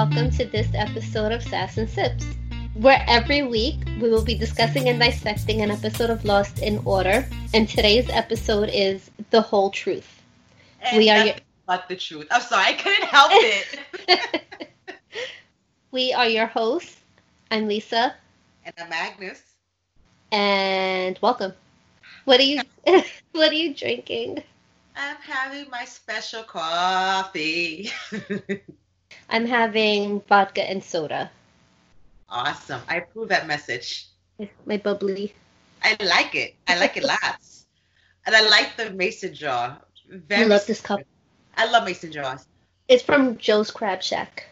welcome to this episode of Sass and Sips, where every week we will be discussing and dissecting an episode of Lost in Order. And today's episode is The Whole Truth. And We are your- the truth. I'm sorry, I couldn't help it. we are your hosts. I'm Lisa, and I'm Agnes. and welcome. What are you What are you drinking? I'm having my special coffee. I'm having vodka and soda. awesome. I approve that message. My bubbly. I like it. I like it lots. And I like the mason jar. Very I love this cup. I love mason jars. It's from Joe's Crab Shack.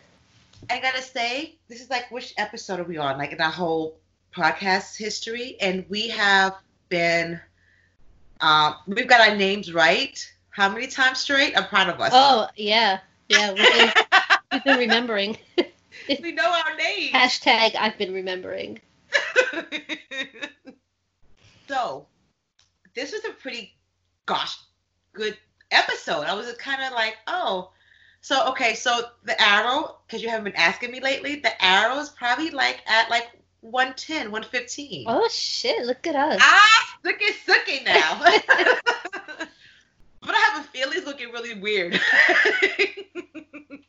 I gotta say, this is like which episode are we on? Like in our whole podcast history, and we have been, um, we've got our names right. How many times straight? I'm proud of us. Oh yeah, yeah. We've been, remembering. we know our names. Hashtag I've been remembering. so, this was a pretty, gosh, good episode. I was kind of like, oh, so okay, so the arrow, because you haven't been asking me lately, the arrow is probably like at like 110, 115. Oh shit! Look at us. Ah, sookie sookie now. but I have a feeling it's looking really weird.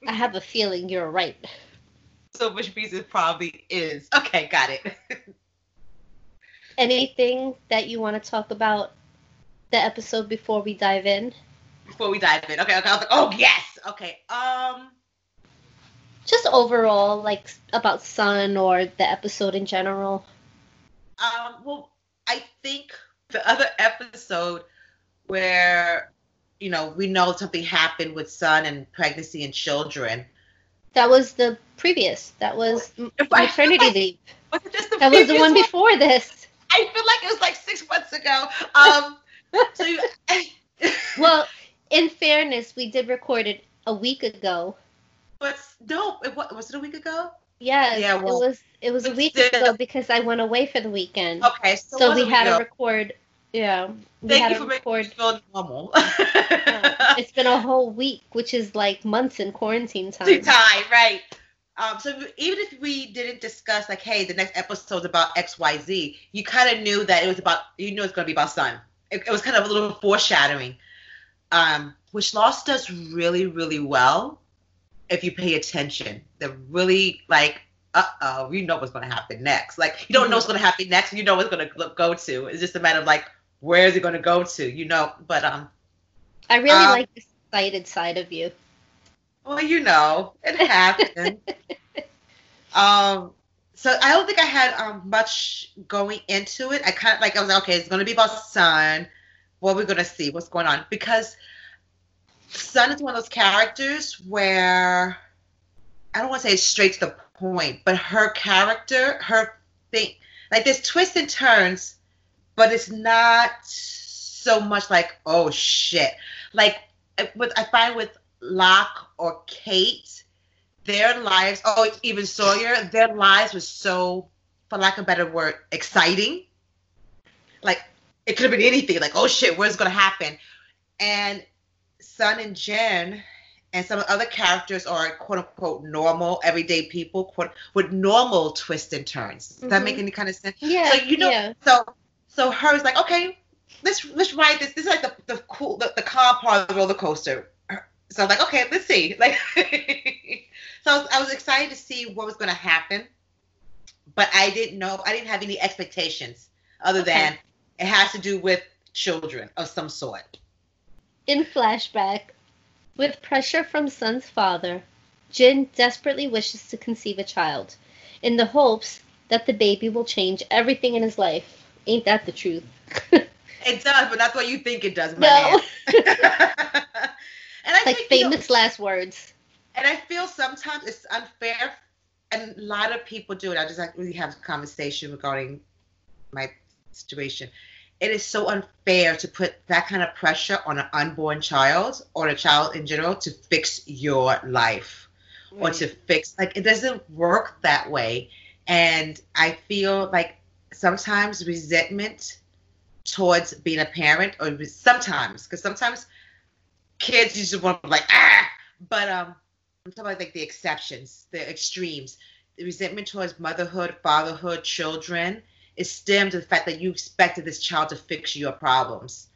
I have a feeling you're right. so which means it probably is. Okay, got it. Anything that you want to talk about the episode before we dive in? Before we dive in. Okay, okay. I was like, oh yes. Okay. Um Just overall, like about Sun or the episode in general. Um, well, I think the other episode where, you know, we know something happened with Sun and pregnancy and children. That was the previous. That was maternity leave. Was it just the That was the previous one before this. I feel like it was like six months ago. Um, so you, Well, in fairness, we did record it a week ago. but no, it was, was it a week ago? Yes, Yeah, well, it was. It was a week still- ago because I went away for the weekend. Okay, so, so we had to record. Yeah, Thank you for making me feel normal. Yeah. It's been a whole week, which is like months in quarantine time. Two time, right? Um, so even if we didn't discuss like, hey, the next episode's about X, Y, Z, you kind of knew that it was about, you knew it's going to be about Sun. It, it was kind of a little foreshadowing, um, which Lost does really, really well if you pay attention. They're really like, uh oh, you know what's going to happen next. Like you don't know what's going to happen next, you know what's going to go to. It's just a matter of like, where is it going to go to? You know, but um, I really Um, like the excited side of you. Well, you know, it happened. um, so I don't think I had um much going into it. I kind of like I was like, okay, it's gonna be about Sun. What we're gonna see, what's going on? Because Sun is one of those characters where I don't want to say it's straight to the point, but her character, her thing, like there's twists and turns, but it's not so much like oh shit. Like what I find with Locke or Kate, their lives, oh, even Sawyer, their lives was so, for lack of a better word, exciting. Like, it could have been anything. Like, oh shit, where's going to happen? And Sun and Jin and some other characters are quote unquote normal, everyday people quote, with normal twists and turns. Does that Mhm. make any kind of sense? Yeah, So you know, yeah. so so her is like, okay, let's let's ride this. This is like the the cool the, the calm part of the roller coaster. So I'm like, okay, let's see. Like, so I was, I was excited to see what was going to happen, but I didn't know. I didn't have any expectations other Okay. than it has to do with children of some sort. In flashback, with pressure from Sun's father, Jin desperately wishes to conceive a child, in the hopes that the baby will change everything in his life. Ain't that the truth? It does, but that's what you think it does, my No. man. and I like think, you know, famous last words. and I feel sometimes it's unfair, and a lot of people do it. I just like really have a conversation regarding my situation. It is so unfair to put that kind of pressure on an unborn child or a child in general to fix your life or to fix like it doesn't work that way. And I feel like sometimes resentment towards being a parent, or sometimes because sometimes kids you just want to be like ah, but um I'm talking about like the exceptions, the extremes. The resentment towards motherhood, fatherhood, children is stemmed to the fact that you expected this child to fix your problems.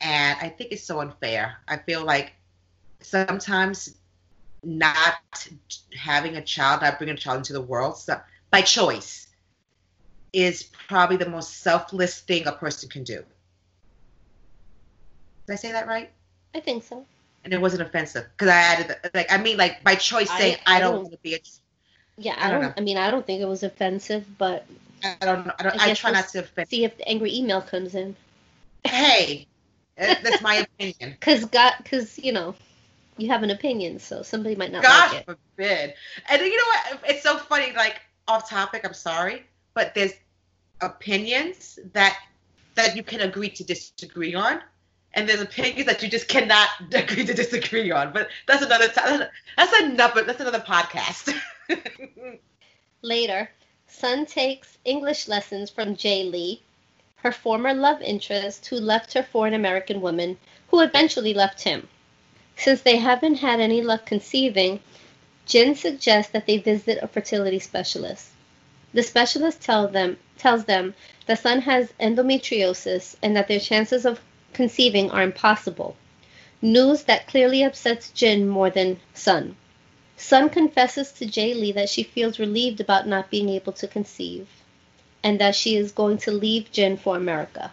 And I think it's so unfair. I feel like sometimes not having a child, not bringing a child into the world so, by choice, is probably the most selfless thing a person can do. Did I say that right? I think so. And it wasn't offensive because I added the, like I mean like by choice saying I, I, don't, don't want to be a. Yeah, I, I don't. don't I mean, I don't think it was offensive, but I don't know. I, don't, I try we'll not to offend. See if the angry email comes in. Hey, that's my opinion. Cause God, cause you know, you have an opinion, so somebody might not God like it. forbid. And you know what? It's so funny. Like off topic. I'm sorry, but there's opinions that that you can agree to disagree on and there's opinions that you just cannot agree to disagree on. But that's another time. That's another. That's another podcast. Later, Sun takes English lessons from Jae Lee, her former love interest, who left her for an American woman, who eventually left him. Since they haven't had any luck conceiving, Jin suggests that they visit a fertility specialist. The specialist tell them, tells them that Sun has endometriosis and that their chances of conceiving are impossible. News that clearly upsets Jin more than Sun. Sun confesses to Jae Lee that she feels relieved about not being able to conceive and that she is going to leave Jin for America.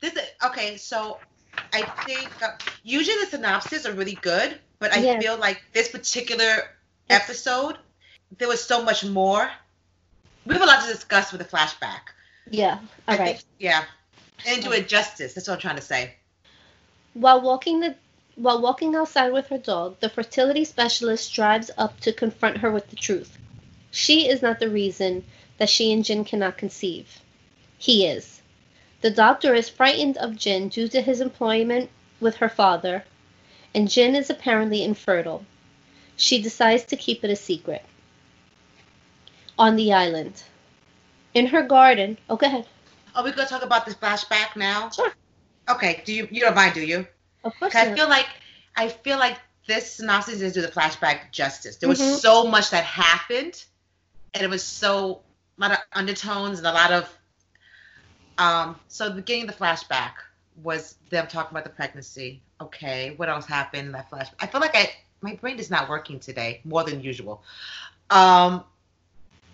This okay, so I think uh, usually the synopses are really good, but I yes. feel like this particular episode there was so much more. We have a lot to discuss with the flashback. Yeah. All I right. Think, yeah and do it justice. That's what I'm trying to say. While walking the while walking outside with her dog, the fertility specialist drives up to confront her with the truth. She is not the reason that she and Jin cannot conceive. He is. The doctor is frightened of Jin due to his employment with her father, and Jin is apparently infertile. She decides to keep it a secret. On the island. In her garden. Oh, go ahead. Are we gonna talk about this flashback now? Sure. Okay. Do you you don't mind, do you? Of course. I feel like I feel like this synopsis doesn't do the flashback justice. There was mm-hmm. so much that happened, and it was so a lot of undertones and a lot of. Um. So the beginning of the flashback was them talking about the pregnancy. Okay. What else happened in that flashback? I feel like I my brain is not working today more than usual. Um,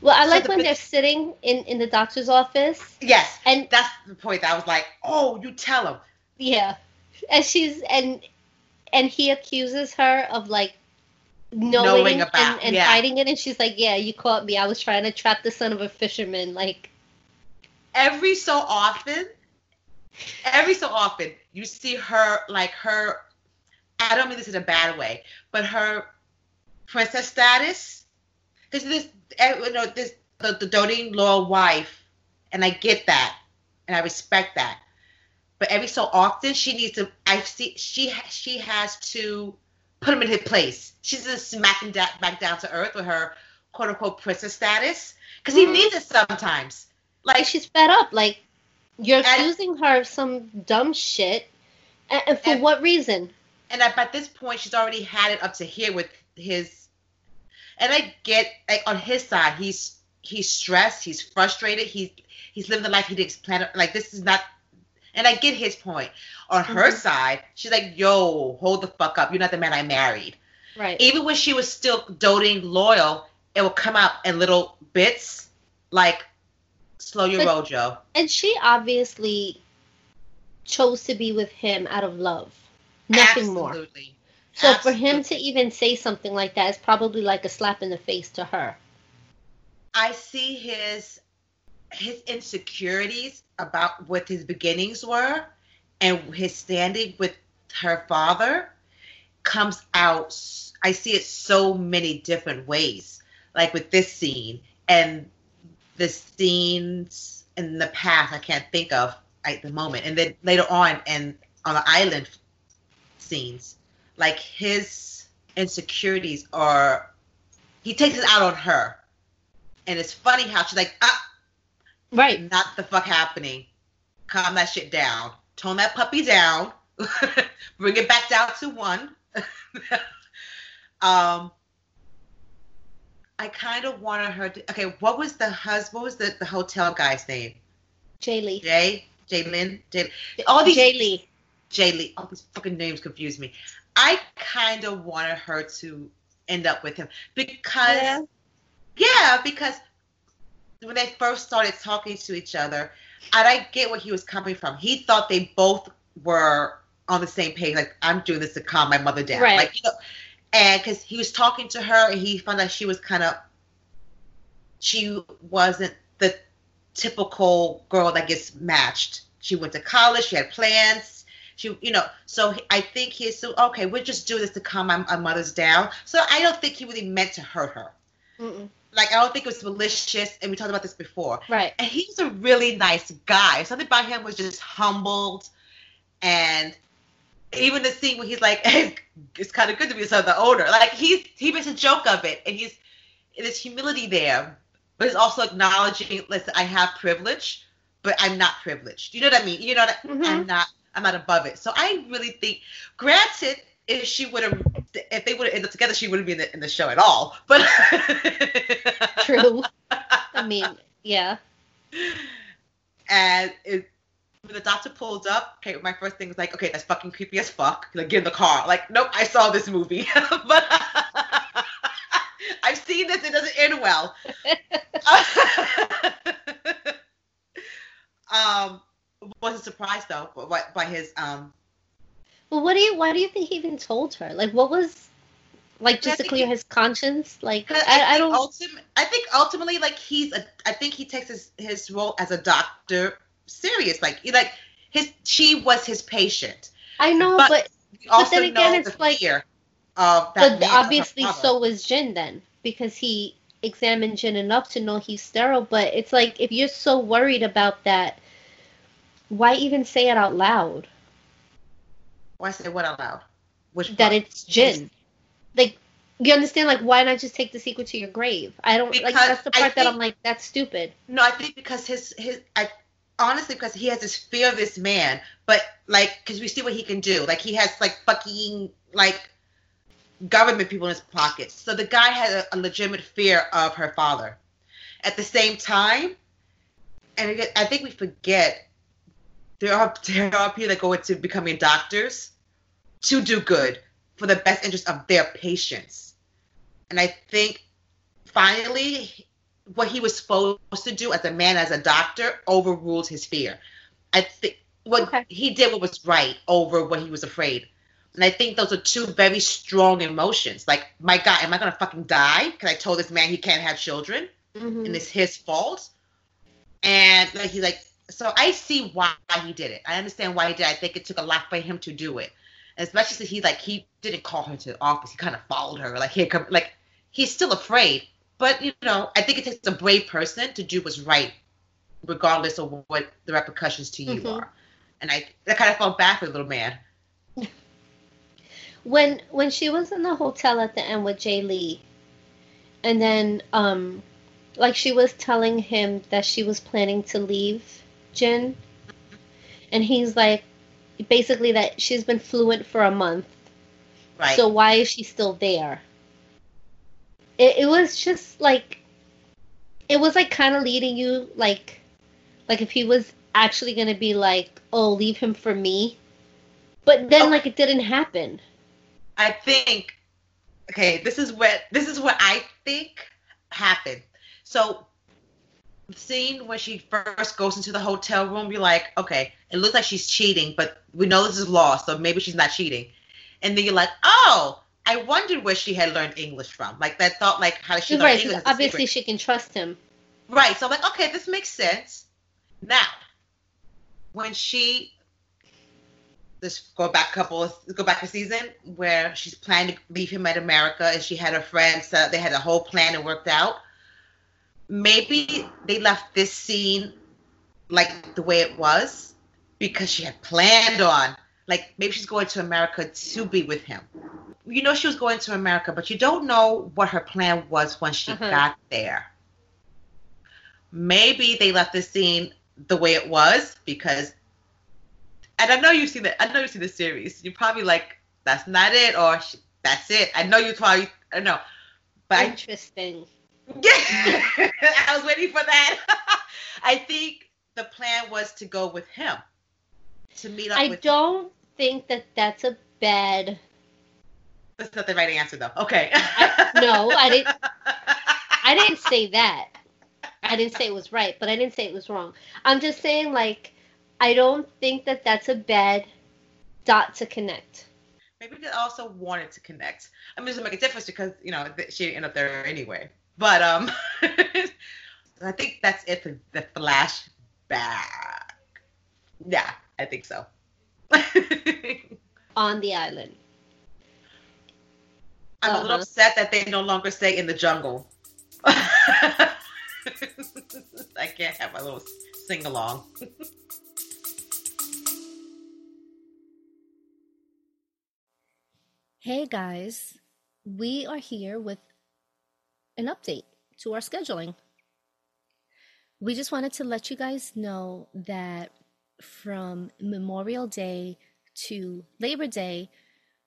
well, I so like the, when they're sitting in in the doctor's office. Yes, and that's the point. I was like, oh, you tell him. Yeah, and she's and and he accuses her of like knowing, knowing about, and, and yeah. hiding it, and she's like, yeah, you caught me. I was trying to trap the son of a fisherman. Like every so often, every so often, you see her like her. I don't mean this in a bad way, but her princess status. Because this you know this the, the doting loyal wife, and I get that, and I respect that. But every so often, she needs to. I see she she has to put him in his place. She's just smacking da- back down to earth with her quote unquote princess status because he mm-hmm. needs it sometimes. Like she's fed up. Like you're accusing her of some dumb shit, and, and for and, what reason? And at this point, she's already had it up to here with his and I get like on his side, he's he's stressed, he's frustrated, he's he's living the life he didn't plan. Like this is not, and I get his point. On mm-hmm. her side, she's like, "Yo, hold the fuck up! You're not the man I married." Right. Even when she was still doting loyal, it will come out in little bits, like slow your but, roll, Joe. And she obviously chose to be with him out of love, nothing Absolutely. more. Absolutely. So Absolutely. for him to even say something like that is probably like a slap in the face to her. I see his his insecurities about what his beginnings were and his standing with her father comes out I see it so many different ways. Like with this scene and the scenes in the past I can't think of at the moment. And then later on and on the island scenes like his insecurities are he takes it out on her. And it's funny how she's like, ah Right. Not the fuck happening. Calm that shit down. Tone that puppy down. Bring it back down to one. Um, I kind of wanted her to. Okay, what was the husband? What was the, the hotel guy's name? Jae Lee. Jay, Jay Lynn, Jay. All these Jae Lee. Jae Lee. All these fucking names confuse me. I kind of wanted her to end up with him because, Yeah. yeah, because when they first started talking to each other, and I get where he was coming from. He thought they both were on the same page. Like I'm doing this to calm my mother down. Right. Like you know, and because he was talking to her, and he found out she was kind of, she wasn't the typical girl that gets matched. She went to college. She had plans. She, you know, so I think he assumed, okay, we're just doing this to calm my, my mother's down. So I don't think he really meant to hurt her. Mm-mm. Like I don't think it was malicious. And we talked about this before Right. and he's a really nice guy. Something about him was just humbled, and even the scene where he's like, hey, "It's kind of good to be the owner." Like he's he makes a joke of it, and he's there's humility there, but he's also acknowledging, "Listen, I have privilege, but I'm not privileged." You know what I mean? You know that Mhm. I'm not I'm not above it. So I really think, granted. If she would have, if they would have ended up together, she wouldn't be in the, in the show at all. But True. I mean, yeah. And it, when the doctor pulled up, okay, my first thing was like, okay, that's fucking creepy as fuck. Like, get in the car. Like, nope, I saw this movie, but I've seen this. It doesn't end well. um, wasn't surprised though by, by his um. Well, what do you? Why do you think he even told her? Like, what was, like, just to clear he- his conscience? Like, I, I, I don't. ultim- I think ultimately, like he's a. I think he takes his his role as a doctor serious. Like, he, like his she was his patient. I know, but- but also then again, it's the like- fear of that but man as her obviously so was Jin then because he examined Jin enough to know he's sterile. But it's like if you're so worried about that, why even say it out loud Why say what out loud? Which that part? it's Jin? Like you understand? Like why not just take the secret to your grave? I don't like that's the part that I'm like that's stupid. No, I think because his his I honestly because he has this fear of this man, but like because we see what he can do. Like he has like fucking like government people in his pockets. So the guy had a, a legitimate fear of her father. At the same time, and I think we forget there are there are people that go into becoming doctors to do good for the best interest of their patients. And I think finally what he was supposed to do as a man, as a doctor, overruled his fear. I think what Okay. he did what was right over what he was afraid. And I think those are two very strong emotions. Like, my God, am I gonna fucking die? Because I told this man he can't have children, Mhm. and it's his fault. And like he's like, so I see why he did it. I understand why he did. it. I think it took a lot for him to do it, especially since he like he didn't call her to the office. He kind of followed her. Like here come like he's still afraid. But you know, I think it takes a brave person to do what's right, regardless of what the repercussions to you Mhm. are. And I, I kind of felt bad for the little man. when when she was in the hotel at the end with Jae Lee, and then um, like she was telling him that she was planning to leave Jin, and he's like, basically that she's been fluent for a month, Right. so why is she still there? It it was just like, it was like kind of leading you like, like if he was actually gonna be like, oh, leave him for me, but then Okay. like it didn't happen. I think okay, this is what this is what I think happened. So scene when she first goes into the hotel room, you're like, okay, it looks like she's cheating, but we know this is law, so maybe she's not cheating. And then you're like, oh, I wondered where she had learned English from. Like that thought, like how did she learn right, English? obviously she can trust him. Right. So I'm like, okay, this makes sense. Now, when she let's go back a couple of, go back a season where she's planning to leave him at America and she had her friends so they had a whole plan and worked out. Maybe they left this scene like the way it was because she had planned on like maybe she's going to America to be with him. You know she was going to America, but you don't know what her plan was when she Uh-huh. got there maybe they left the scene the way it was because and I know you've seen the I know you've seen the series. You're probably like, that's not it, or That's it. I know you told I know. But Interesting. I, I was waiting for that. I think the plan was to go with him. To meet up I don't think that that's a bad. That's not the right answer though. Okay. I- no, I didn't- I didn't say that. I didn't say it was right, but I didn't say it was wrong. I'm just saying, like, I don't think that that's a bad dot to connect. Maybe they also wanted to connect. I mean, it doesn't make a difference because you know she didn't end up there anyway. But um, I think that's it for the flashback. Yeah, I think so. On the island. I'm a little Uh-huh. upset that they no longer stay in the jungle. I can't have my little sing along. Hey guys, we are here with an update to our scheduling. We just wanted to let you guys know that from Memorial Day to Labor Day,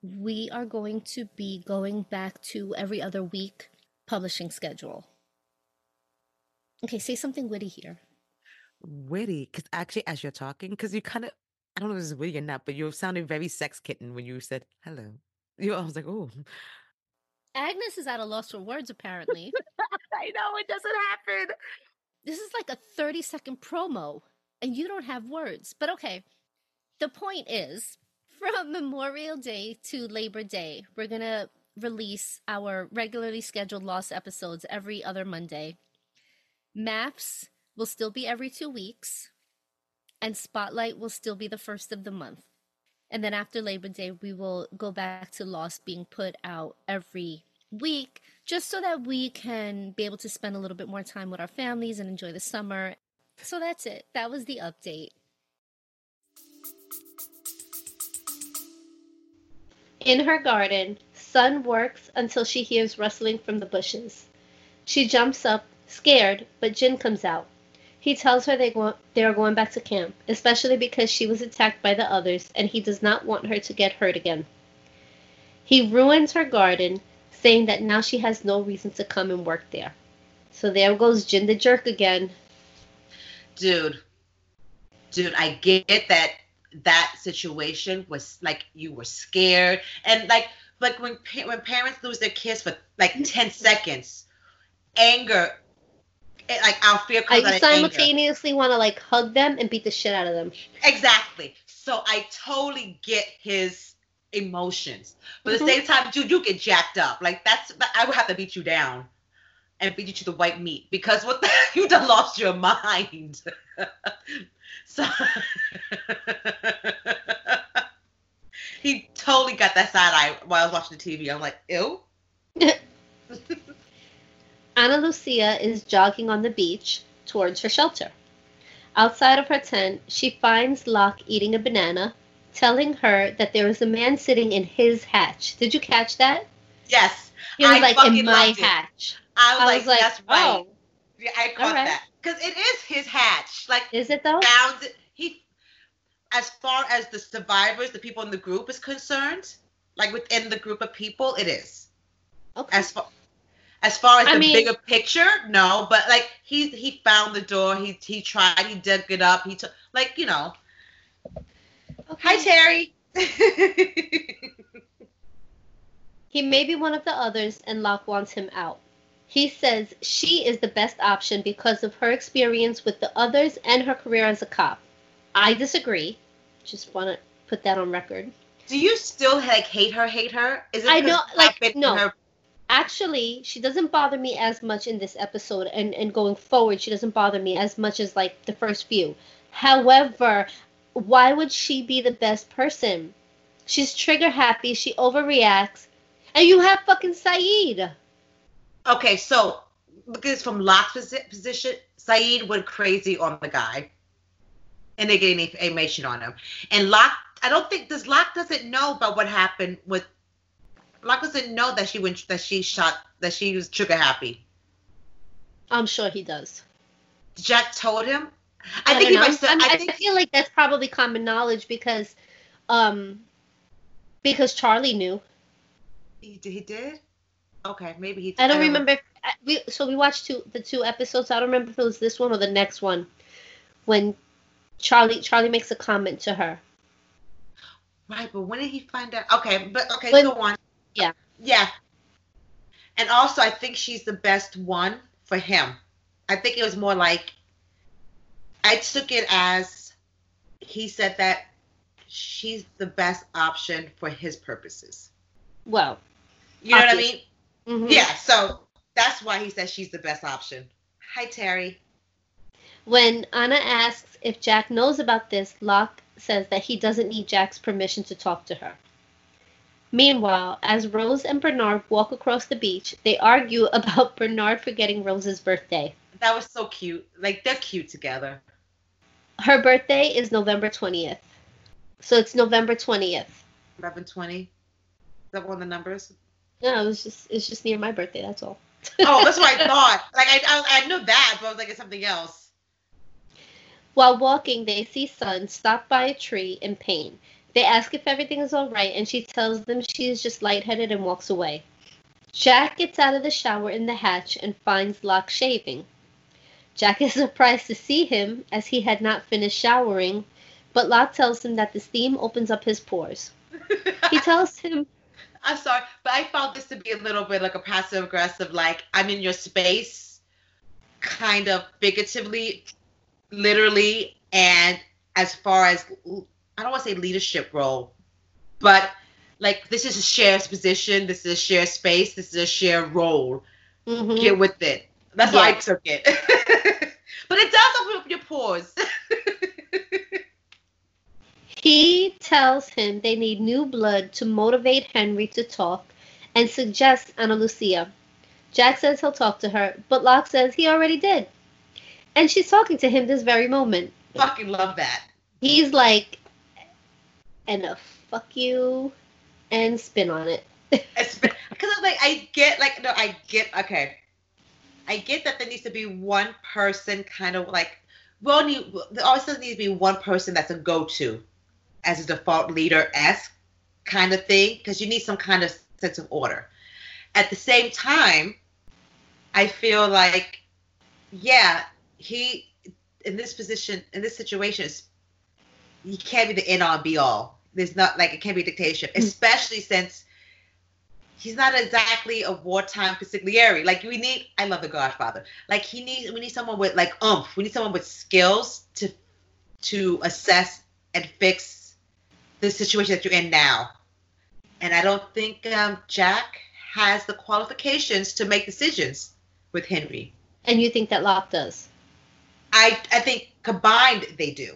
we are going to be going back to every other week publishing schedule. Okay, say something witty here. witty because actually as you're talking because you kind of i don't know if this is witty or not but you're sounding very sex kitten when you said hello you i was like oh Agnes is at a loss for words, apparently. i know it doesn't happen. This is like a 30 second promo and you don't have words. But okay the point is from memorial day to labor day we're gonna release our regularly scheduled lost episodes every other monday. Maps will still be every two weeks and spotlight will still be the first of the month. And then after labor day we will go back to lost being put out every week just so that we can be able to spend a little bit more time with our families and enjoy the summer. So that's it. That was the update. In her garden, Sun works until she hears rustling from the bushes. She jumps up, scared, but Jin comes out. He tells her they, go- they are going back to camp, especially because she was attacked by the others and he does not want her to get hurt again. He ruins her garden, saying that now she has no reason to come and work there. So there goes Jin the jerk again. dude dude i get that that situation was like you were scared and like like when pa- when parents lose their kids for like 10 seconds anger it, like our fear I comes out simultaneously want to like hug them and beat the shit out of them. exactly so i totally get his emotions but at the Mhm. same time dude you get jacked up like that's i would have to beat you down and beat you to the white meat because what the, you done lost your mind so he totally got that side eye while I was watching the TV. I'm like, ew. Ana Lucia is jogging on the beach towards her shelter. Outside of her tent, she finds Locke eating a banana, telling her that there was a man sitting in his hatch. Did you catch that? Yes. He was I like in my hatch. I was, I like, was like, that's right. oh, Yeah, I caught Alright. that. Because it is his hatch. Like, is it though? found it. He, as far as the survivors, the people in the group is concerned, like within the group of people, it is. Okay. As far as far as I the mean- bigger picture, no. But like he he found the door. He he tried. He dug it up. He took like you know. Hi Terry. He may be one of the others, and Locke wants him out. He says she is the best option because of her experience with the others and her career as a cop. I disagree. Just want to put that on record. Do you still like hate her? Hate her? Is it I know, like, no. her- Actually, she doesn't bother me as much in this episode, and, and going forward, she doesn't bother me as much as like the first few. However, why would she be the best person? She's trigger happy, she overreacts, and you have fucking Sayid. Okay, so because from Locke's position, Sayid went crazy on the guy, and they get any information on him. And Locke, I don't think does Locke doesn't know about what happened with. Locke doesn't know that she went that she shot that she was trigger happy. I'm sure he does. Jack told him. I, I, think don't know. might. Still, I, mean, I I feel like that's probably common knowledge because, um, because Charlie knew. He, he did. Okay, maybe he. I don't remember. If, we so we watched two the two episodes. I don't remember if it was this one or the next one, when Charlie Charlie makes a comment to her. Right, but when did he find out? Okay, but okay, When- go on. Yeah. Yeah. And also, I think she's the best one for him. I think it was more like I took it as he said that she's the best option for his purposes. Well, You know what I mean? mhm. Yeah. So that's why he says she's the best option. Hi, Terry. When Anna asks if Jack knows about this, Locke says that he doesn't need Jack's permission to talk to her. Meanwhile, as Rose and Bernard walk across the beach, they argue about Bernard forgetting Rose's birthday. That was so cute. Like they're cute together. Her birthday is November 20th. So it's November 20th. Eleven twenty. Is that one of the numbers? No, it was just it's just near my birthday, that's all. Oh, that's what I thought. Like I, I, I knew that, but I was like, it's something else. While walking, they see Sun stop by a tree in pain. They ask if everything is all right, and she tells them she is just lightheaded and walks away. Jack gets out of the shower in the hatch and finds Locke shaving. Jack is surprised to see him, as he had not finished showering, but Locke tells him that the steam opens up his pores. He tells him, I'm sorry, but I found this to be a little bit like a passive aggressive, like I'm in your space, kind of figuratively, literally, and as far as I don't want to say leadership role, but like this is a shared position, this is a shared space, this is a shared role. mhm. Get with it. That's why I took it. but it does open up your pores. He tells him they need new blood to motivate Henry to talk and suggests Ana Lucia. Jack says he'll talk to her, but Locke says he already did. And she's talking to him this very moment. Fucking love that. He's like, and a fuck you and spin on it. Because I'm like, I get, like, no, I get, okay. I get that there needs to be one person kind of like, well, need, there always does need to be one person that's a go to as a default leader esque kind of thing, because you need some kind of sense of order. At the same time, I feel like, yeah, he, in this position, in this situation, is he can't be the end all be all. There's not like it can't be dictatorship, hmm. especially since he's not exactly a wartime consigliere. Like we need, I love the Godfather. Like he needs, we need someone with like umph. We need someone with skills to to assess and fix the situation that you're in now. And I don't think um, Jack has the qualifications to make decisions with Henry. And you think that Locke does? I I think combined they do.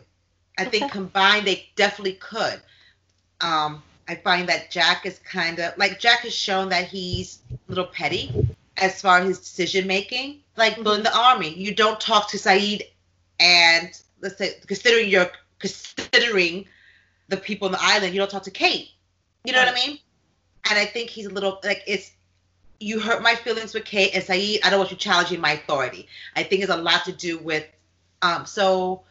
I think combined they definitely could. Um, I find that Jack is kind of like Jack has shown that he's a little petty as far as his decision making. Like Mhm. in the army, you don't talk to Sayid and let's say considering you're considering the people on the island, you don't talk to Kate. You know what I mean? And I think he's a little like it's you hurt my feelings with Kate and Sayid. I don't want you challenging my authority. I think it's a lot to do with um so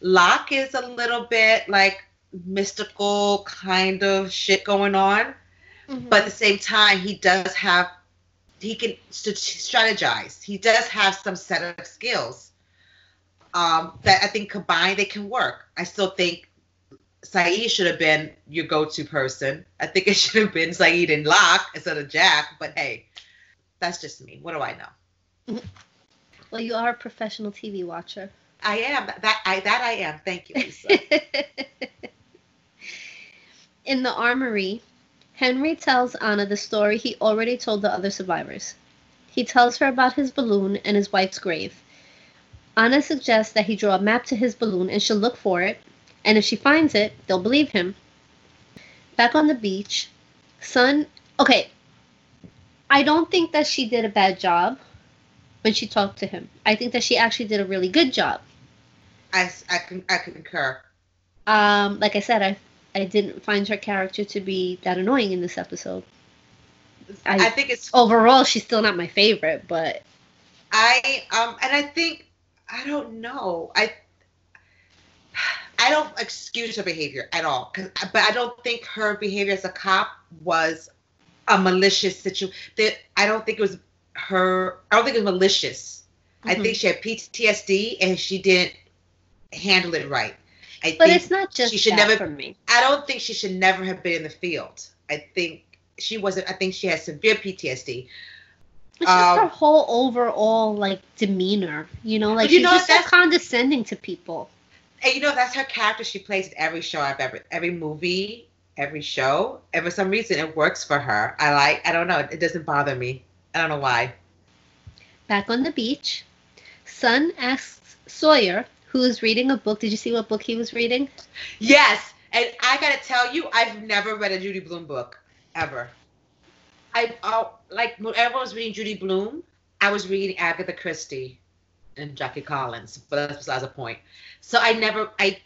Locke is a little bit like mystical kind of shit going on, but at the same time he does have he can st- strategize. He does have some set of skills um, that I think combined they can work. I still think Sayid should have been your go-to person. I think it should have been Sayid and Locke instead of Jack. But hey, that's just me. What do I know? well, you are a professional TV watcher. I am that. I that I am. Thank you, Lisa. In the armory, Henry tells Anna the story he already told the other survivors. He tells her about his balloon and his wife's grave. Anna suggests that he draw a map to his balloon and she'll look for it, and if she finds it, they'll believe him. Back on the beach, Sun. Okay, I don't think that she did a bad job when she talked to him. I think that she actually did a really good job. I I can I concur. Um, like I said, I I didn't find her character to be that annoying in this episode. I, I- think it's Overall, she's still not my favorite, but I um and I think I don't know I I don't excuse her behavior at all but I don't think her behavior as a cop was a malicious situation. That I don't think it was her. I don't think it was malicious. I Mhm. think she had PTSD and she didn't handle it right. I But think it's not just she should never- for me. I don't think she should never have been in the field. I think she wasn't. I think she has severe PTSD. It's just her Um, whole overall like demeanor, you know, like you she's know, just so that's- condescending to people. And you know that's her character she plays in every show I've ever, every movie, every show. And for some reason, it works for her. I like. I don't know. It doesn't bother me. I don't know why. Back on the beach, Sun asks Sawyer, who is reading a book. Did you see what book he was reading? Yes, and I gotta tell you, I've never read a Judy Blume book ever. I uh, like when everyone was reading Judy Blume, I was reading Agatha Christie and Jackie Collins, but that's besides the point. So I never, I,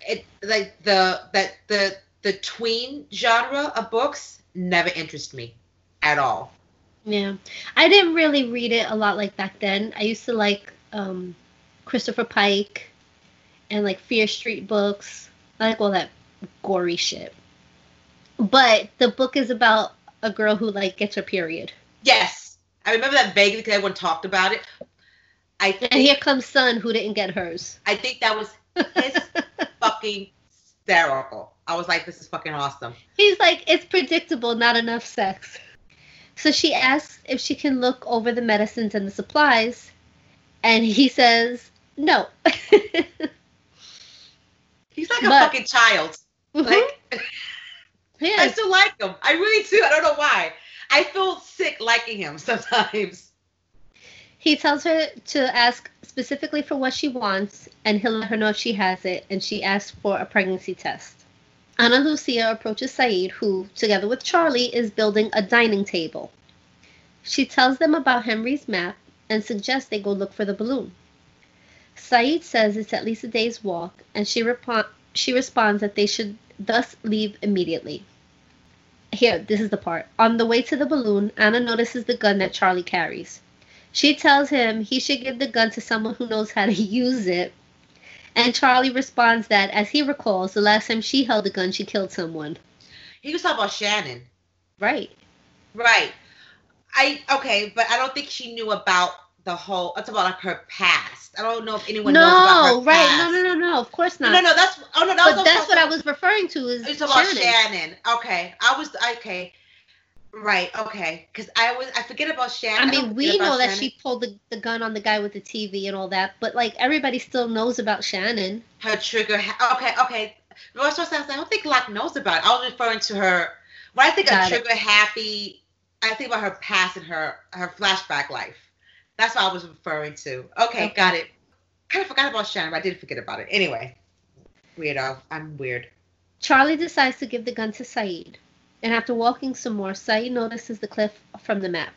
it like the that the the tween genre of books never interest me at all. Yeah, I didn't really read it a lot like back then. I used to like um, Christopher Pike and like Fear Street books. I like all that gory shit. But the book is about a girl who like gets her period, Yes, I remember that vaguely because everyone talked about it. I think, and here comes Sun who didn't get hers. I think that was his fucking hysterical. I was like, this is fucking awesome. He's like, it's predictable, not enough sex. So she asks if she can look over the medicines and the supplies, and he says no. He's like a But- fucking child. Mm-hmm. Like I still like him. I really do. I don't know why. I feel sick liking him sometimes. he tells her to ask specifically for what she wants, and he'll let her know if she has it, and she asks for a pregnancy test. Ana Lucia approaches Sayid, who, together with Charlie, is building a dining table. She tells them about Henry's map and suggests they go look for the balloon. Sayid says it's at least a day's walk, and she, she responds that they should thus leave immediately. Here, this is the part. On the way to the balloon, Anna notices the gun that Charlie carries. She tells him he should give the gun to someone who knows how to use it. And Charlie responds that, as he recalls, the last time she held a gun, she killed someone. He was talking about Shannon. Right. Right. I okay, but I don't think she knew about the whole it's about like her past. I don't know if anyone knows about No, her right. past. No, no, no, no. Of course not. No, no, no, that's oh no, that But was that's what I was referring to is It's about Shannon. Shannon. Okay, I was okay. Right. Okay. Because I was I forget about Shannon. I mean, we know that Shannon. she pulled the, the gun on the guy with the TV and all that, but like everybody still knows about Shannon. her trigger. Ha- okay. Okay. No, what I I don't think Locke knows about it. I was referring to her. When I think Got of trigger happy, I think about her past and her her flashback life. That's what I was referring to. Okay, Okay. got it. Kind of forgot about Shannon, but I did forget about it. Anyway, weirdo. I'm weird. Charlie decides to give the gun to Sayid, and after walking some more, Sayid notices the cliff from the map.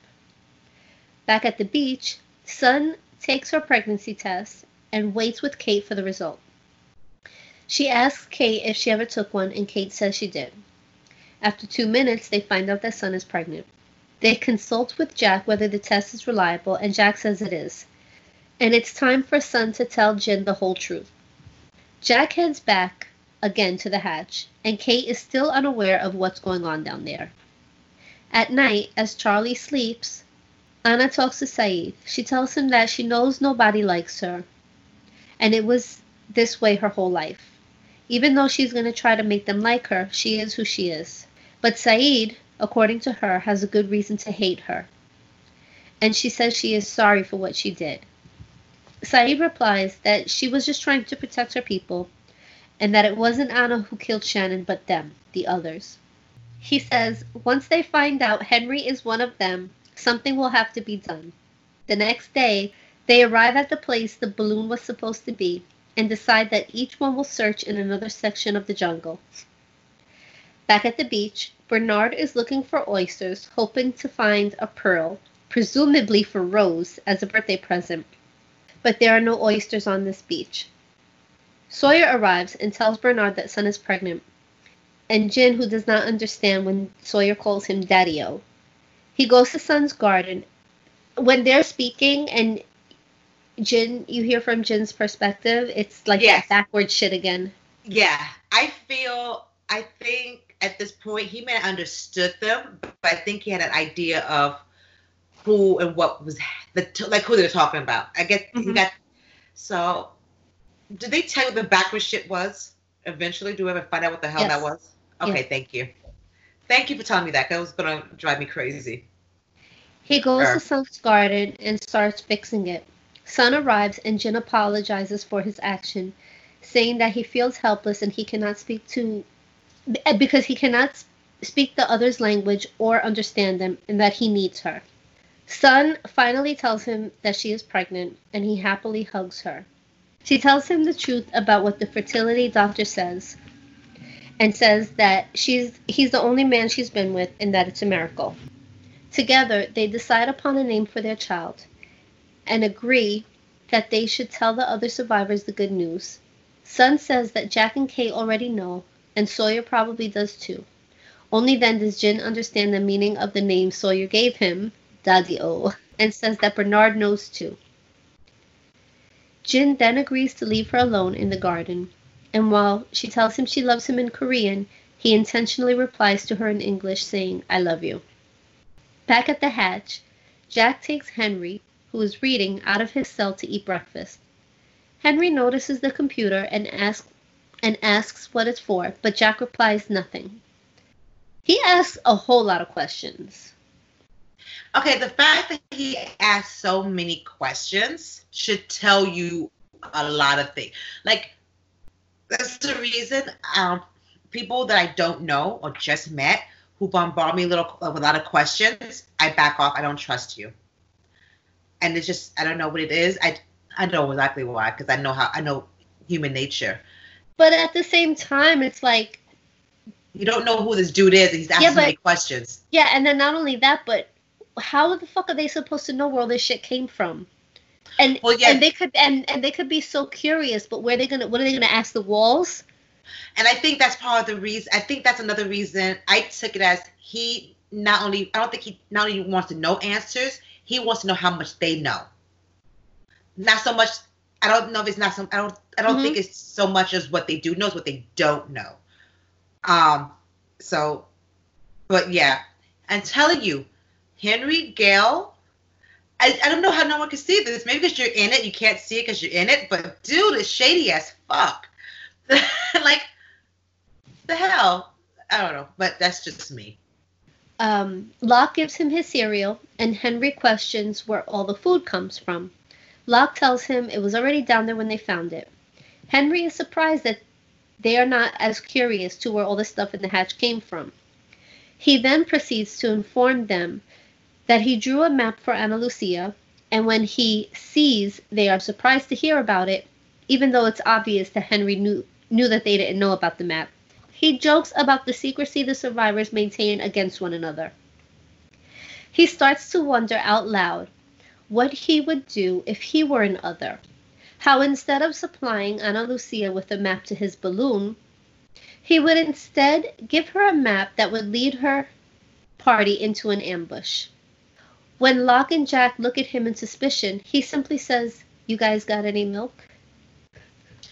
Back at the beach, Sun takes her pregnancy test and waits with Kate for the result. She asks Kate if she ever took one, and Kate says she did. After two minutes, they find out that Sun is pregnant. They consult with Jack whether the test is reliable, and Jack says it is. And it's time for Sun to tell Jin the whole truth. Jack heads back again to the hatch, and Kate is still unaware of what's going on down there. At night, as Charlie sleeps, Anna talks to Sayid. She tells him that she knows nobody likes her, and it was this way her whole life. Even though she's going to try to make them like her, she is who she is. But Sayid, according to her, has a good reason to hate her. And she says she is sorry for what she did. Sayid replies that she was just trying to protect her people and that it wasn't Anna who killed Shannon, but them, the others. He says once they find out Henry is one of them, something will have to be done. The next day, they arrive at the place the balloon was supposed to be and decide that each one will search in another section of the jungle. Back at the beach, Bernard is looking for oysters, hoping to find a pearl, presumably for Rose as a birthday present. But there are no oysters on this beach. Sawyer arrives and tells Bernard that Sun is pregnant, and Jin, who does not understand when Sawyer calls him Daddy-O. He goes to Sun's garden. When they're speaking and Jin, you hear from Jin's perspective, it's like Yes. that backward shit again. Yeah, I feel. I think at this point he may have understood them, but I think he had an idea of who and what was the like who they were talking about. I guess mm-hmm. he got so. Did they tell you what the backwards shit was? Eventually, do we ever find out what the hell yes. that was? Okay, yes. thank you. Thank you for telling me that. That was gonna drive me crazy. He goes er. to Sun's garden and starts fixing it. Sun arrives and Jin apologizes for his action, saying that he feels helpless and he cannot speak to Eh, because he cannot speak the other's language or understand them and that he needs her. Sun finally tells him that she is pregnant and he happily hugs her. She tells him the truth about what the fertility doctor says and says that she's he's the only man she's been with and that it's a miracle. Together, they decide upon a name for their child and agree that they should tell the other survivors the good news. Sun says that Jack and Kate already know, and Sawyer probably does too. Only then does Jin understand the meaning of the name Sawyer gave him, Daddy O, and says that Bernard knows too. Jin then agrees to leave her alone in the garden, and while she tells him she loves him in Korean, he intentionally replies to her in English saying, I love you. Back at the hatch, Jack takes Henry, who is reading, out of his cell to eat breakfast. Henry notices the computer and asks and asks what it's for, but Jack replies nothing. He asks a whole lot of questions. Okay, the fact that he asks so many questions should tell you a lot of things. Like that's the reason um, people that I don't know or just met who bombard me little with a lot of questions, I back off. I don't trust you. And it's just I don't know what it is. I I don't know exactly why because I know how I know human nature. But at the same time, it's like you don't know who this dude is. he's asking yeah, but, questions. Yeah, and then not only that, but how the fuck are they supposed to know where all this shit came from? And well, yeah. and they could and and they could be so curious, but where are they gonna what are they gonna ask the walls? And I think that's part of the reason. I think that's another reason I took it as he not only I don't think he not only wants to know answers, he wants to know how much they know. Not so much. I don't know if it's not some. I don't. I don't mm-hmm. think it's so much as what they do knows what they don't know. Um. So, but yeah, I'm telling you, Henry Gale. I, I don't know how no one can see this. Maybe because you're in it, you can't see it because you're in it. But dude is shady as fuck. like the hell? I don't know, but that's just me. Um, Locke gives him his cereal, and Henry questions where all the food comes from. Locke tells him it was already down there when they found it. Henry is surprised that they are not as curious to where all the stuff in the hatch came from. He then proceeds to inform them that he drew a map for Ana Lucia, and when he sees they are surprised to hear about it, even though it's obvious that Henry knew knew that they didn't know about the map. He jokes about the secrecy the survivors maintain against one another. He starts to wonder out loud what he would do if he were an other. How instead of supplying Ana Lucia with a map to his balloon, he would instead give her a map that would lead her party into an ambush. When Locke and Jack look at him in suspicion, he simply says, You guys got any milk?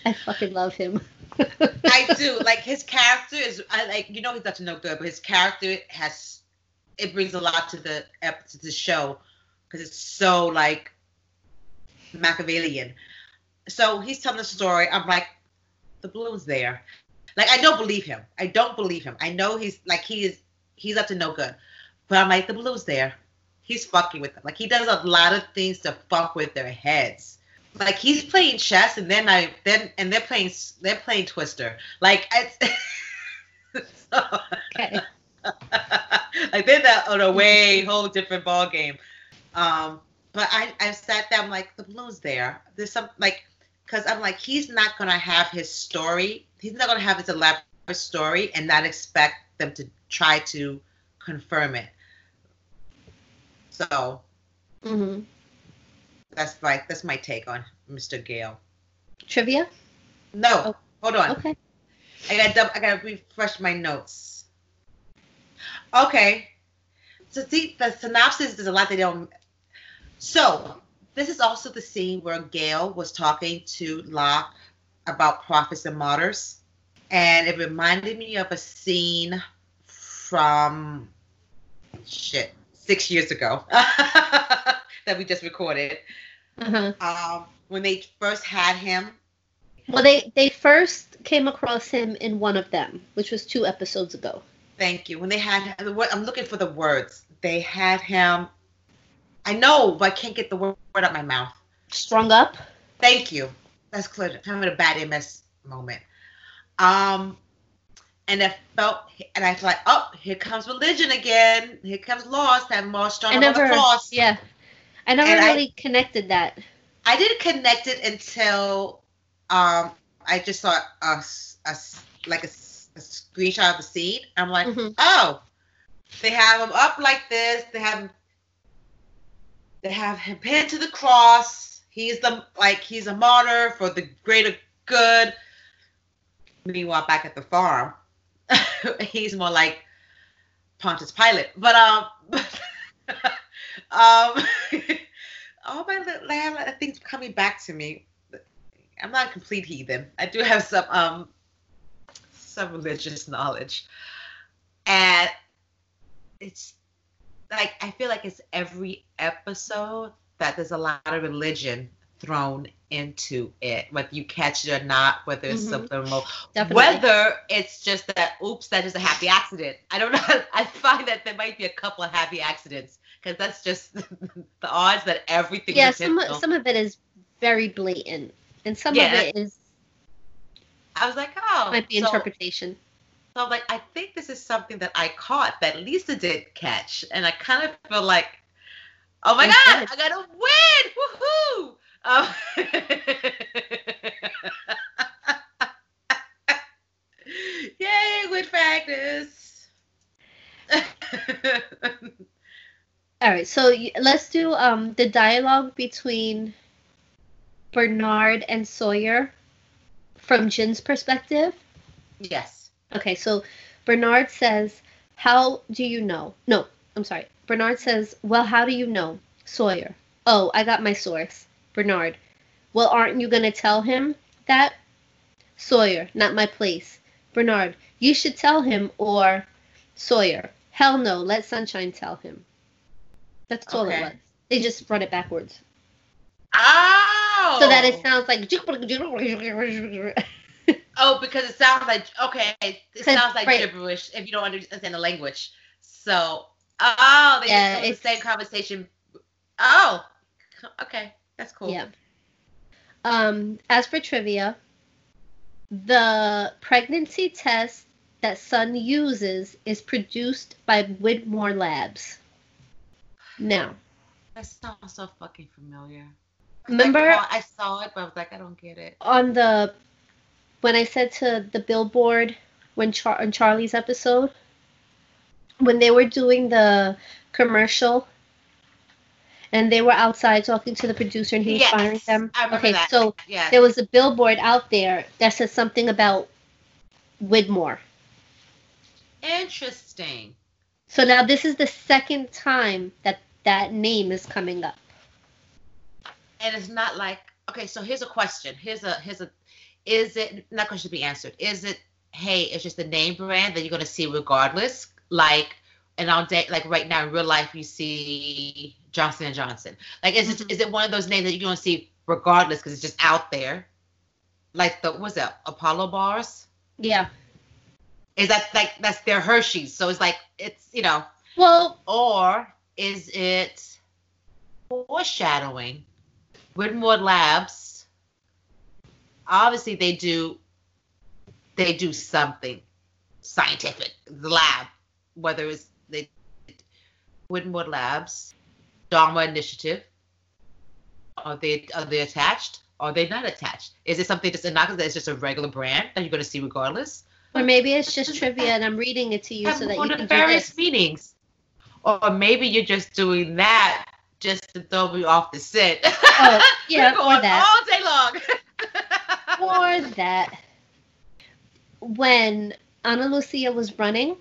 I fucking love him. I do. Like his character is I like you know he's up to no good, but his character has it brings a lot to the to the show because it's so like Machiavellian. So he's telling the story. I'm like, the balloon's there. Like I don't believe him. I don't believe him. I know he's like he is he's up to no good. But I'm like, the balloon's there. He's fucking with them. Like he does a lot of things to fuck with their heads like he's playing chess and then I then and they're playing they're playing Twister. Like it's so, okay. like they're that on a way whole different ball game. Um, but I I sat there. I'm like the blues there. There's some like because I'm like he's not gonna have his story. He's not gonna have his elaborate story and not expect them to try to confirm it. So. Mm-hmm. That's like that's my take on Mr. Gale. Trivia? No. Oh. Hold on. Okay. I got I got to refresh my notes. Okay. So see, the synopsis there's a lot they don't. So this is also the scene where Gale was talking to Locke about prophets and martyrs, and it reminded me of a scene from shit six years ago that we just recorded. Uh-huh. Um, when they first had him, Well, they they first came across him in one of them, which was two episodes ago. thank you. When they had I'm looking for the words. They had him. I know, but I can't get the word out of my mouth. Strung up. Thank you. That's clear. I'm having a bad MS moment. Um, and I felt, and I felt like, oh, here comes religion again. Here comes lost. I'm more strong I on the never. cross. Yeah. I never And I- really connected that. I didn't connect it until um I just saw a, a like a screenshot of the scene. I'm like, Mhm. oh, they have them up like this. They have him. They have him pinned to the cross. He's the like he's a martyr for the greater good. Meanwhile, back at the farm, he's more like Pontius Pilate. But um, um, all my little I have things coming back to me. I'm not a complete heathen. I do have some um some religious knowledge, and it's like I feel like it's every episode that there's a lot of religion thrown into it, whether you catch it or not, whether it's Mhm. subliminal, Definitely. whether it's just that oops, that is a happy accident. I don't know. I find that there might be a couple of happy accidents because that's just the odds that everything. yeah, some some of it is very blatant, and some Yeah. of it is I was like, oh, might be so, interpretation. So I'm like, I think this is something that I caught that Lisa did catch, and I kind of feel like, oh my god. I gotta win! Woohoo! Um, Yay, win practice! All right, so let's do um the dialogue between Bernard and Sawyer from Jin's perspective. yes. Okay, so Bernard says, "How do you know?" No, I'm sorry. Bernard says, "Well, how do you know?" Sawyer, "Oh, I got my source." Bernard, "Well, aren't you going to tell him that?" Sawyer, "Not my place." Bernard, "You should tell him or Sawyer, "Hell no, let Sunshine tell him." That's all it was. They just run it backwards. Oh! So that it sounds like Oh, because it sounds like okay. It 'Cause, sounds like right. gibberish if you don't understand the language. So, oh, they Yeah, just have the same conversation. Oh, okay, that's cool. Yeah. Um, as for trivia, the pregnancy test that Sun uses is produced by Widmore Labs. Now, That sounds so fucking familiar. remember I, caught- I saw it, but I was like, I don't get it. on the when I said to the billboard when Char- on Charlie's episode when they were doing the commercial and they were outside talking to the producer and he was Yes, firing them. I okay, that. so Yeah. there was a billboard out there that said something about Widmore. Interesting. So now this is the second time that that name is coming up. And it's not like okay. So here's a question. Here's a here's a. Is it not going to be answered? Is it hey? It's just a name brand that you're going to see regardless. Like and all day, like right now in real life, you see Johnson and Johnson. Like is Mhm. it is it one of those names that you're going to see regardless because it's just out there? Like the what's that Apollo bars? Yeah. Is that like that's their Hershey's? So it's like it's you know Well, or is it foreshadowing? Widmore Labs, obviously they do they do something scientific. The lab, whether it's they Widmore Labs, Dharma Initiative, are they are they attached? Are they not attached? Is it something that's innocuous that is just a regular brand that you're going to see regardless? or maybe it's just trivia and I'm reading it to you so that you can the do various this. meanings. Or maybe you're just doing that just to throw me off the set. Oh, yeah, or that. all day long. that when Ana Lucia was running,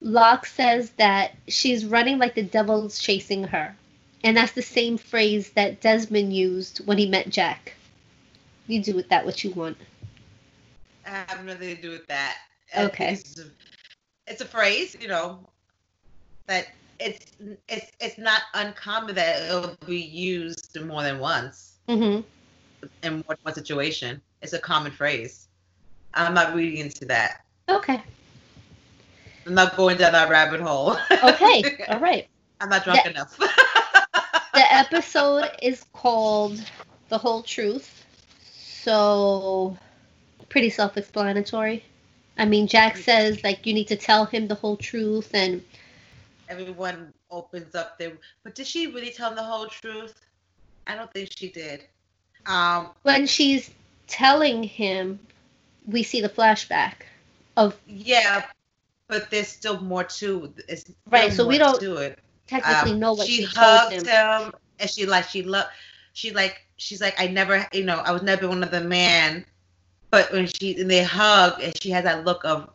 Locke says that she's running like the devil's chasing her. And that's the same phrase that Desmond used when he met Jack. You do with that what you want. I have nothing to do with that. Okay. It's- it's a phrase, you know, that it's it's it's not uncommon that it'll be used more than once hmm in than one situation. It's a common phrase. I'm not reading into that. Okay. I'm not going down that rabbit hole. Okay. All right. I'm not drunk Yeah. enough. The episode is called The Whole Truth. So, pretty self explanatory. I mean, Jack mm-hmm. says, like, you need to tell him the whole truth. And Everyone opens up their. But did she really tell him the whole truth? I don't think she did. Um. when she's telling him, we see the flashback of, Yeah, but there's still more to. It's Right, so we don't do it. technically Um, know what she she, told hugged him. him. and she like she loved she like she's like I never you know I was never one of the man but when she and they hug and she has that look of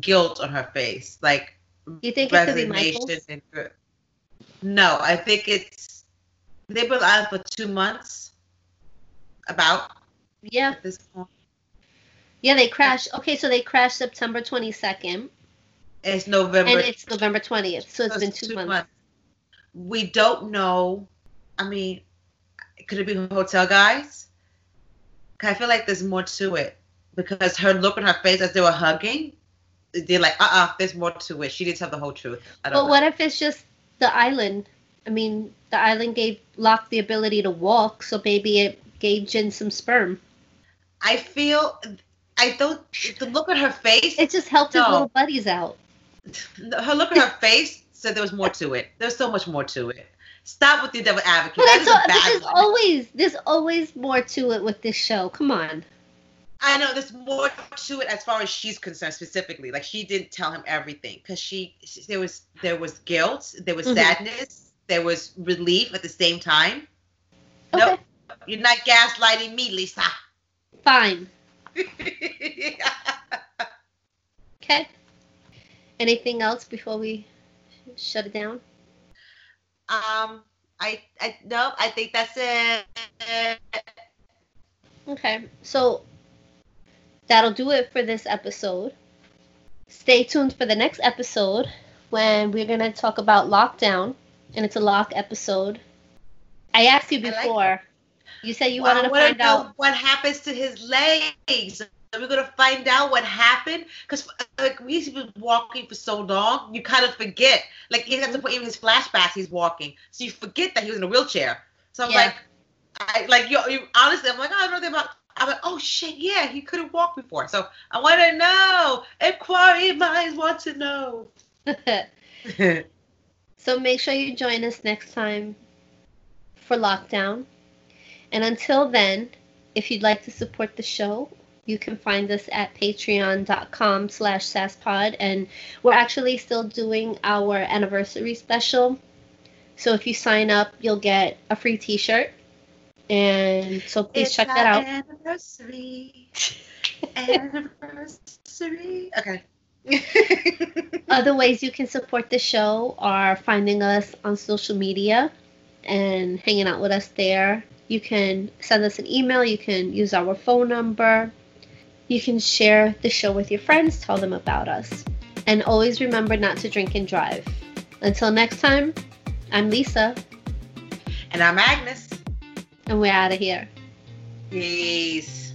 guilt on her face like You think it could be Michael's? and no I think it's they've been out for two months about Yeah. at this point Yeah, they crashed. Okay, so they crashed September 22nd, it's November and it's November 20th. So it's So been two, months. We don't know. I mean, could it be hotel guys? I feel like there's more to it because her look on her face as they were hugging, they're like, uh, uh there's more to it. She didn't tell the whole truth. I don't But know. what if it's just the island? I mean, the island gave Locke the ability to walk, so maybe it gave Jin some sperm. I feel, I don't. The look on her face, It just helped his little buddies out. her look on her face said there was more to it. There's so much more to it. Stop with the devil advocate. But, That a but bad there's one. always there's always more to it with this show. Come on. I know there's more to it as far as she's concerned specifically. Like she didn't tell him everything because she, she- there was there was guilt, there was Mhm. sadness, there was relief at the same time. Okay, Nope, you're not gaslighting me, Lisa. fine. Okay. Anything else before we shut it down? um, I I no, I think that's it. Okay, so that'll do it for this episode. Stay tuned for the next episode when we're gonna talk about lockdown, and it's a Locke episode. I asked you before. You said you Well, wanted to wanna find know out. what happens to his legs. We're gonna find out what happened because like he's been walking for so long, you kind of forget. Like even at the point, even his flashbacks, he's walking, so you forget that he was in a wheelchair. So I'm Yeah. like, I like you, you. Honestly, I'm like, oh, I don't know about. I'm like, oh shit, yeah, he couldn't walk before. So I want to know. Inquiry minds want to know. so make sure you join us next time for lockdown. And until then, if you'd like to support the show, you can find us at patreon.com slash sasspod. And we're actually still doing our anniversary special. So if you sign up, you'll get a free t-shirt. And so please It's check that out. Anniversary. anniversary. Okay. Other ways you can support the show are finding us on social media and hanging out with us there. You can send us an email, you can use our phone number, you can share the show with your friends, tell them about us. And always remember not to drink and drive. Until next time, I'm Lisa, and I'm Agnes. and we're out of here. Peace.